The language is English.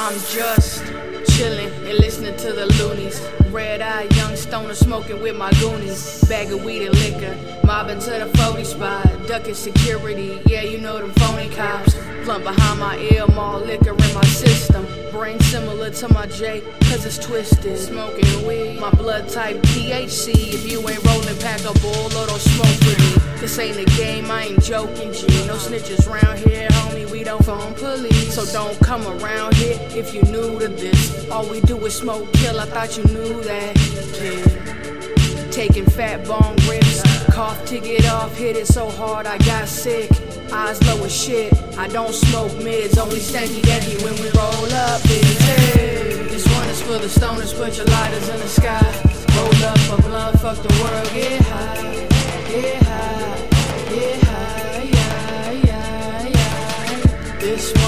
I'm just chilling and listening to the loonies. Red eye, young stoner smoking with my goonies. Bag of weed and liquor, mobbing to the 40 spot. Ducking security, yeah, you know them phony cops. Blunt behind my ear, more liquor in my system. Brain similar to my J, cause it's twisted. Smoking weed, my blood type THC. If you ain't rolling, pack a bowl or don't smoke with me. This ain't a game, I ain't joking, G. No snitches round here, homie, we don't phone police. So don't come around here if you new to this. All we do is smoke, kill, I thought you knew that. Yeah. Taking fat bone rips, cough to get off, hit it so hard I got sick. Eyes low as shit, I don't smoke mids, only stanky dandy when we roll up. Hey, This one is for the stoners, put your lighters in the sky. Roll up a blunt, fuck the world, get high, get high, get high, yeah, yeah, yeah. This one